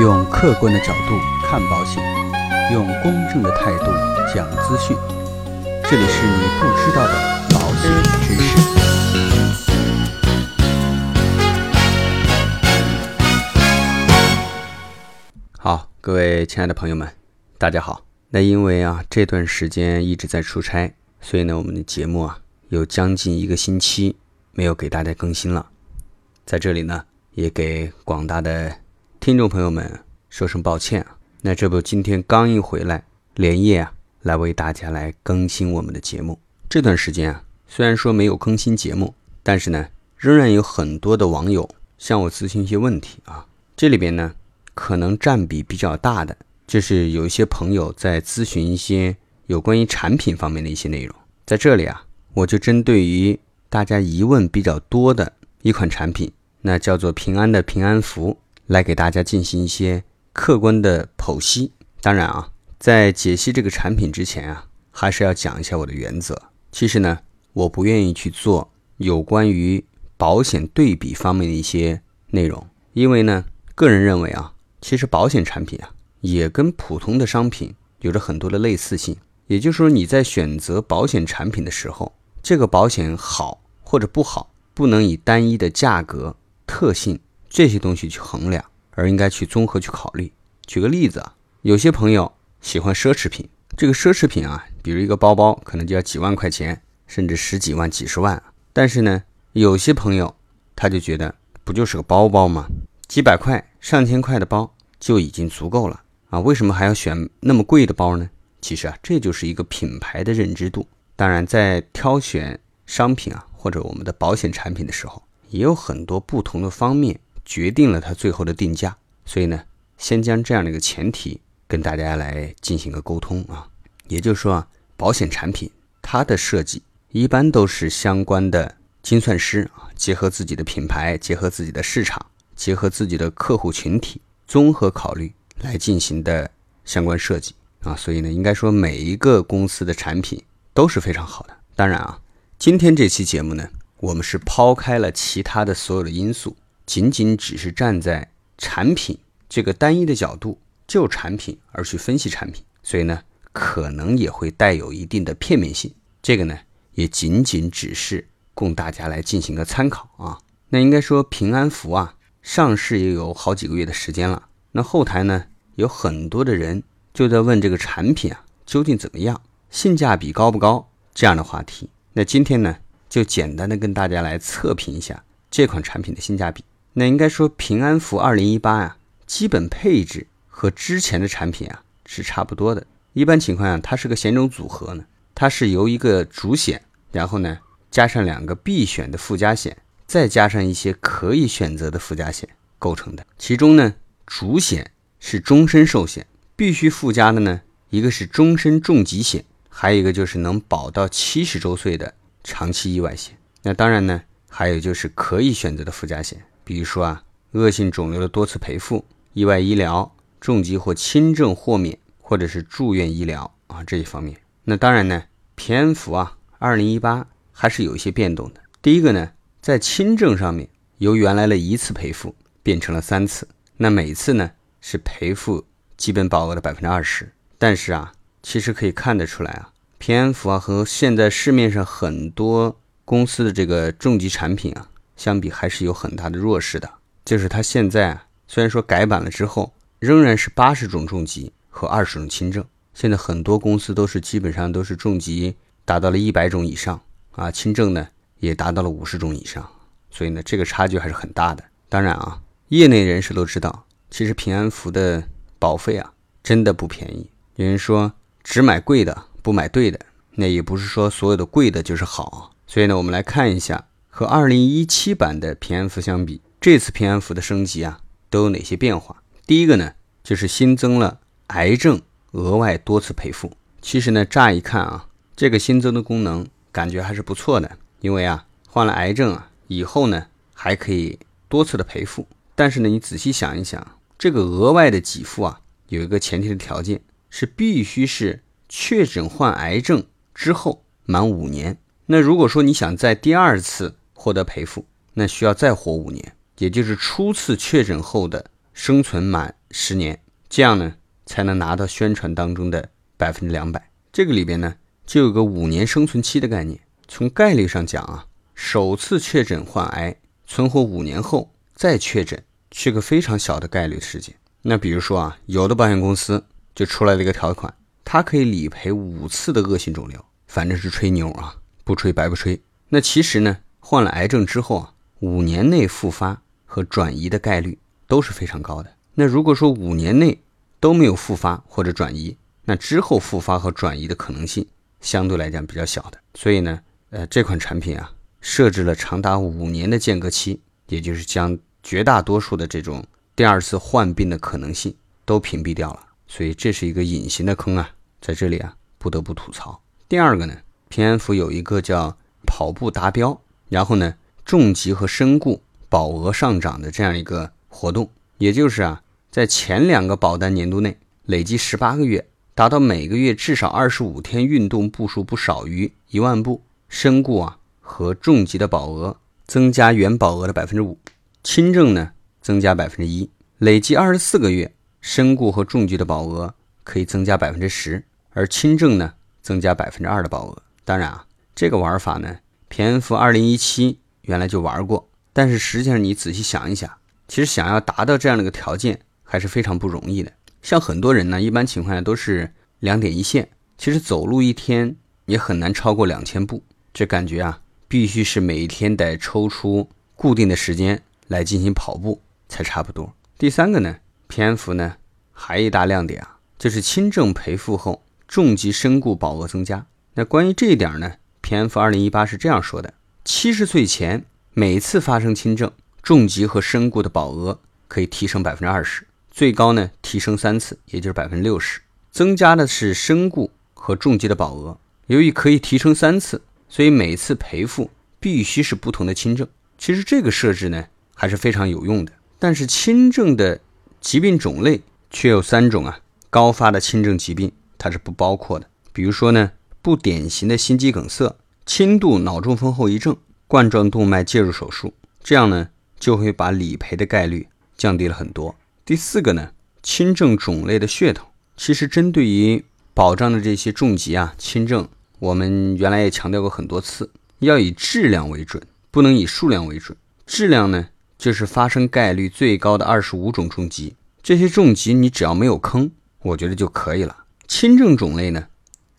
用客观的角度看保险，用公正的态度讲资讯。这里是你不知道的保险知识。好，各位亲爱的朋友们，大家好。那因为啊这段时间一直在出差，所以呢我们的节目啊有将近一个星期没有给大家更新了。在这里呢也给广大的听众朋友们说声抱歉啊。那这不今天刚一回来，连夜啊来为大家来更新我们的节目。这段时间啊虽然说没有更新节目，但是呢仍然有很多的网友向我咨询一些问题啊。这里边呢可能占比比较大的。就是有一些朋友在咨询一些有关于产品方面的一些内容，在这里啊，我就针对于大家疑问比较多的一款产品，那叫做平安的平安符，来给大家进行一些客观的剖析。当然啊，在解析这个产品之前啊，还是要讲一下我的原则。其实呢，我不愿意去做有关于保险对比方面的一些内容，因为呢，个人认为啊，其实保险产品啊。也跟普通的商品有着很多的类似性，也就是说，你在选择保险产品的时候，这个保险好或者不好，不能以单一的价格、特性这些东西去衡量，而应该去综合去考虑。举个例子啊，有些朋友喜欢奢侈品，这个奢侈品啊，比如一个包包可能就要几万块钱，甚至十几万、几十万。但是呢，有些朋友他就觉得不就是个包包吗？几百块、上千块的包就已经足够了。啊，为什么还要选那么贵的包呢？其实啊，这就是一个品牌的认知度。当然，在挑选商品啊，或者我们的保险产品的时候，也有很多不同的方面决定了它最后的定价。所以呢，先将这样的一个前提跟大家来进行一个沟通啊。也就是说啊，保险产品它的设计一般都是相关的精算师啊，结合自己的品牌，结合自己的市场，结合自己的客户群体，综合考虑。来进行的相关设计啊，所以呢，应该说每一个公司的产品都是非常好的。当然啊，今天这期节目呢，我们是抛开了其他的所有的因素，仅仅只是站在产品这个单一的角度，就产品而去分析产品，所以呢，可能也会带有一定的片面性。这个呢，也仅仅只是供大家来进行个参考啊。那应该说平安符啊，上市也有好几个月的时间了。那后台呢，有很多的人就在问这个产品啊究竟怎么样，性价比高不高这样的话题。那今天呢，就简单的跟大家来测评一下这款产品的性价比。那应该说平安符二零一八啊，基本配置和之前的产品啊是差不多的。一般情况下，它是个险种组合呢，它是由一个主险，然后呢加上两个必选的附加险，再加上一些可以选择的附加险构成的。其中呢。主险是终身寿险，必须附加的呢，一个是终身重疾险，还有一个就是能保到七十周岁的长期意外险。那当然呢，还有就是可以选择的附加险，比如说啊，恶性肿瘤的多次赔付、意外医疗、重疾或轻症豁免，或者是住院医疗啊这一方面。那当然呢，平安福啊，二零一八还是有一些变动的。第一个呢，在轻症上面，由原来的一次赔付变成了三次。那每次呢是赔付基本保额的百分之二十，但是啊，其实可以看得出来啊，平安福啊和现在市面上很多公司的这个重疾产品啊相比，还是有很大的弱势的。就是它现在，虽然说改版了之后，仍然是八十种重疾和二十种轻症，现在很多公司都是基本上都是重疾达到了一百种以上啊，轻症呢也达到了五十种以上，所以呢，这个差距还是很大的。当然啊。业内人士都知道，其实平安福的保费啊，真的不便宜。有人说只买贵的不买对的，那也不是说所有的贵的就是好。所以呢，我们来看一下和2017版的平安符相比，这次平安符的升级啊，都有哪些变化？第一个呢，就是新增了癌症额外多次赔付。其实呢，乍一看啊，这个新增的功能感觉还是不错的，因为啊，患了癌症啊以后呢，还可以多次的赔付。但是呢，你仔细想一想，这个额外的给付啊，有一个前提的条件是必须是确诊患癌症之后满五年。那如果说你想在第二次获得赔付，那需要再活五年，也就是初次确诊后的生存满十年，这样呢才能拿到宣传当中的百分之两百。这个里边呢就有个五年生存期的概念。从概率上讲啊，首次确诊患癌，存活五年后再确诊，是个非常小的概率事件。那比如说啊，有的保险公司就出来了一个条款，它可以理赔五次的恶性肿瘤，反正是吹牛啊，不吹白不吹。那其实呢，患了癌症之后啊，五年内复发和转移的概率都是非常高的。那如果说五年内都没有复发或者转移，那之后复发和转移的可能性相对来讲比较小的。所以呢。呃，这款产品啊，设置了长达五年的间隔期，也就是将绝大多数的这种第二次患病的可能性都屏蔽掉了。所以这是一个隐形的坑啊，在这里啊，不得不吐槽。第二个呢，平安福有一个叫跑步达标，然后呢，重疾和身故保额上涨的这样一个活动，也就是啊，在前两个保单年度内累计十八个月，达到每个月至少二十五天运动步数不少于一万步。身故啊和重疾的保额增加原保额的百分之五，轻症呢增加百分之一，累计二十四个月，身故和重疾的保额可以增加百分之十，而轻症呢增加百分之二的保额。当然啊，这个玩法呢，平安福二零一七原来就玩过，但是实际上你仔细想一想，其实想要达到这样的一个条件还是非常不容易的。像很多人呢，一般情况下都是两点一线，其实走路一天也很难超过两千步。这感觉啊，必须是每天得抽出固定的时间来进行跑步才差不多。第三个呢，平安符呢还一大亮点啊，就是轻症赔付后重疾身故保额增加。那关于这一点呢，平安符二零一八是这样说的：七十岁前每次发生轻症、重疾和身故的保额可以提升百分之二十，最高呢提升三次，也就是百分之六十。增加的是身故和重疾的保额，由于可以提升三次。所以每次赔付必须是不同的轻症。其实这个设置呢还是非常有用的。但是轻症的疾病种类却有三种啊，高发的轻症疾病它是不包括的。比如说呢，不典型的心肌梗塞、轻度脑中风后遗症、冠状动脉介入手术，这样呢就会把理赔的概率降低了很多。第四个呢，轻症种类的噱头，其实针对于保障的这些重疾啊、轻症。我们原来也强调过很多次，要以质量为准，不能以数量为准。质量呢，就是发生概率最高的二十五种重疾，这些重疾你只要没有坑，我觉得就可以了。轻症种类呢，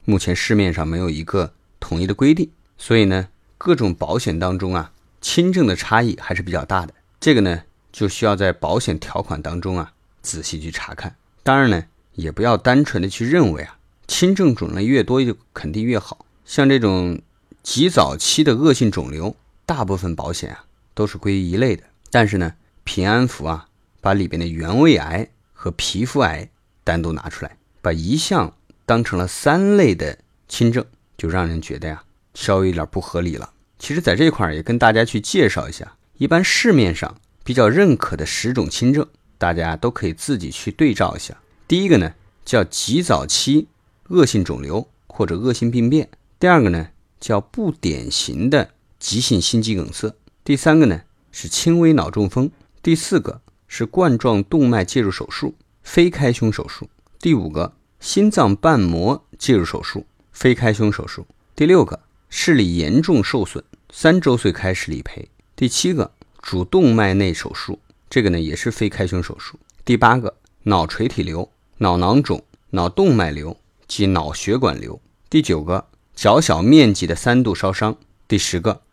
目前市面上没有一个统一的规定，所以呢，各种保险当中啊，轻症的差异还是比较大的。这个呢，就需要在保险条款当中啊，仔细去查看。当然呢，也不要单纯的去认为啊。轻症种类越多就肯定越好，像这种极早期的恶性肿瘤，大部分保险啊都是归于一类的。但是呢，平安符啊把里边的原位癌和皮肤癌单独拿出来，把一项当成了三类的轻症，就让人觉得呀稍微有点不合理了。其实，在这块儿也跟大家去介绍一下，一般市面上比较认可的十种轻症，大家都可以自己去对照一下。第一个呢叫极早期。恶性肿瘤或者恶性病变，第二个呢叫不典型的急性心肌梗塞，第三个呢是轻微脑中风，第四个是冠状动脉介入手术非开胸手术，第五个心脏瓣膜介入手术非开胸手术，第六个视力严重受损，三周岁开始理赔，第七个主动脉内手术，这个呢也是非开胸手术，第八个脑垂体瘤、脑囊肿、脑动脉瘤。及脑血管瘤，第九个较小面积的三度烧伤，第十个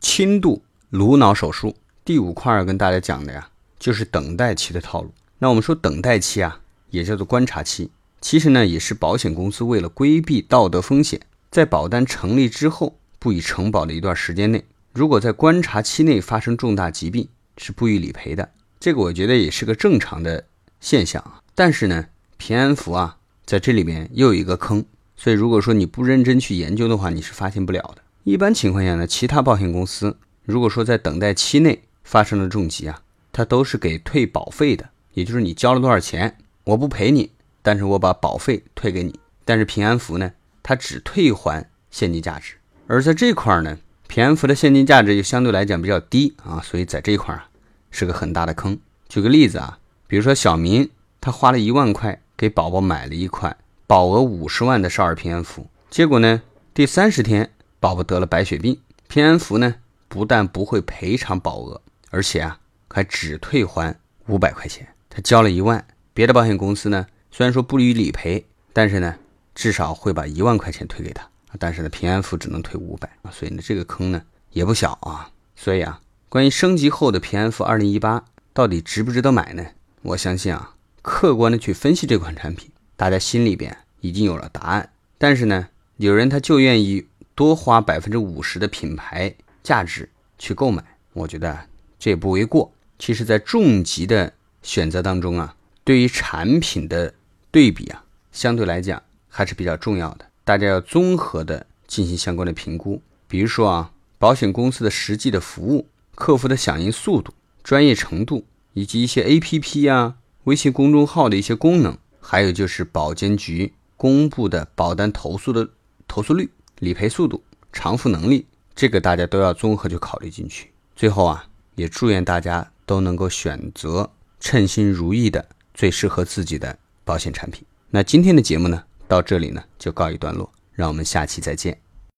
轻度颅脑手术。第五块要跟大家讲的呀，就是等待期的套路。那我们说等待期啊，也叫做观察期，其实呢也是保险公司为了规避道德风险，在保单成立之后不予承保的一段时间内，如果在观察期内发生重大疾病，是不予理赔的。这个我觉得也是个正常的现象啊。但是呢，平安符啊。在这里面又有一个坑，所以如果说你不认真去研究的话，你是发现不了的。一般情况下呢，其他保险公司如果说在等待期内发生了重疾啊，它都是给退保费的，也就是你交了多少钱，我不赔你，但是我把保费退给你。但是平安符呢，它只退还现金价值，而在这块呢，平安符的现金价值就相对来讲比较低啊，所以在这块啊是个很大的坑。举个例子啊，比如说小明他花了一万块给宝宝买了一块保额五十万的少儿平安符，结果呢，第三十天宝宝得了白血病，平安符呢不但不会赔偿保额，而且啊还只退还五百块钱。他交了一万，别的保险公司呢虽然说不予理赔，但是呢至少会把一万块钱退给他，但是呢平安福只能退五百啊，所以呢这个坑呢也不小啊。所以啊，关于升级后的平安福二零一八到底值不值得买呢？我相信啊。客观的去分析这款产品，大家心里边已经有了答案。但是呢，有人他就愿意多花百分之五十的品牌价值去购买，我觉得这也不为过。其实，在重疾的选择当中啊，对于产品的对比啊，相对来讲还是比较重要的。大家要综合的进行相关的评估。比如说啊，保险公司的实际的服务、客服的响应速度、专业程度，以及一些 APP 呀。微信公众号的一些功能，还有就是保监局公布的保单投诉的投诉率、理赔速度、偿付能力，这个大家都要综合去考虑进去。最后啊，也祝愿大家都能够选择称心如意的最适合自己的保险产品。那今天的节目呢，到这里呢就告一段落，让我们下期再见。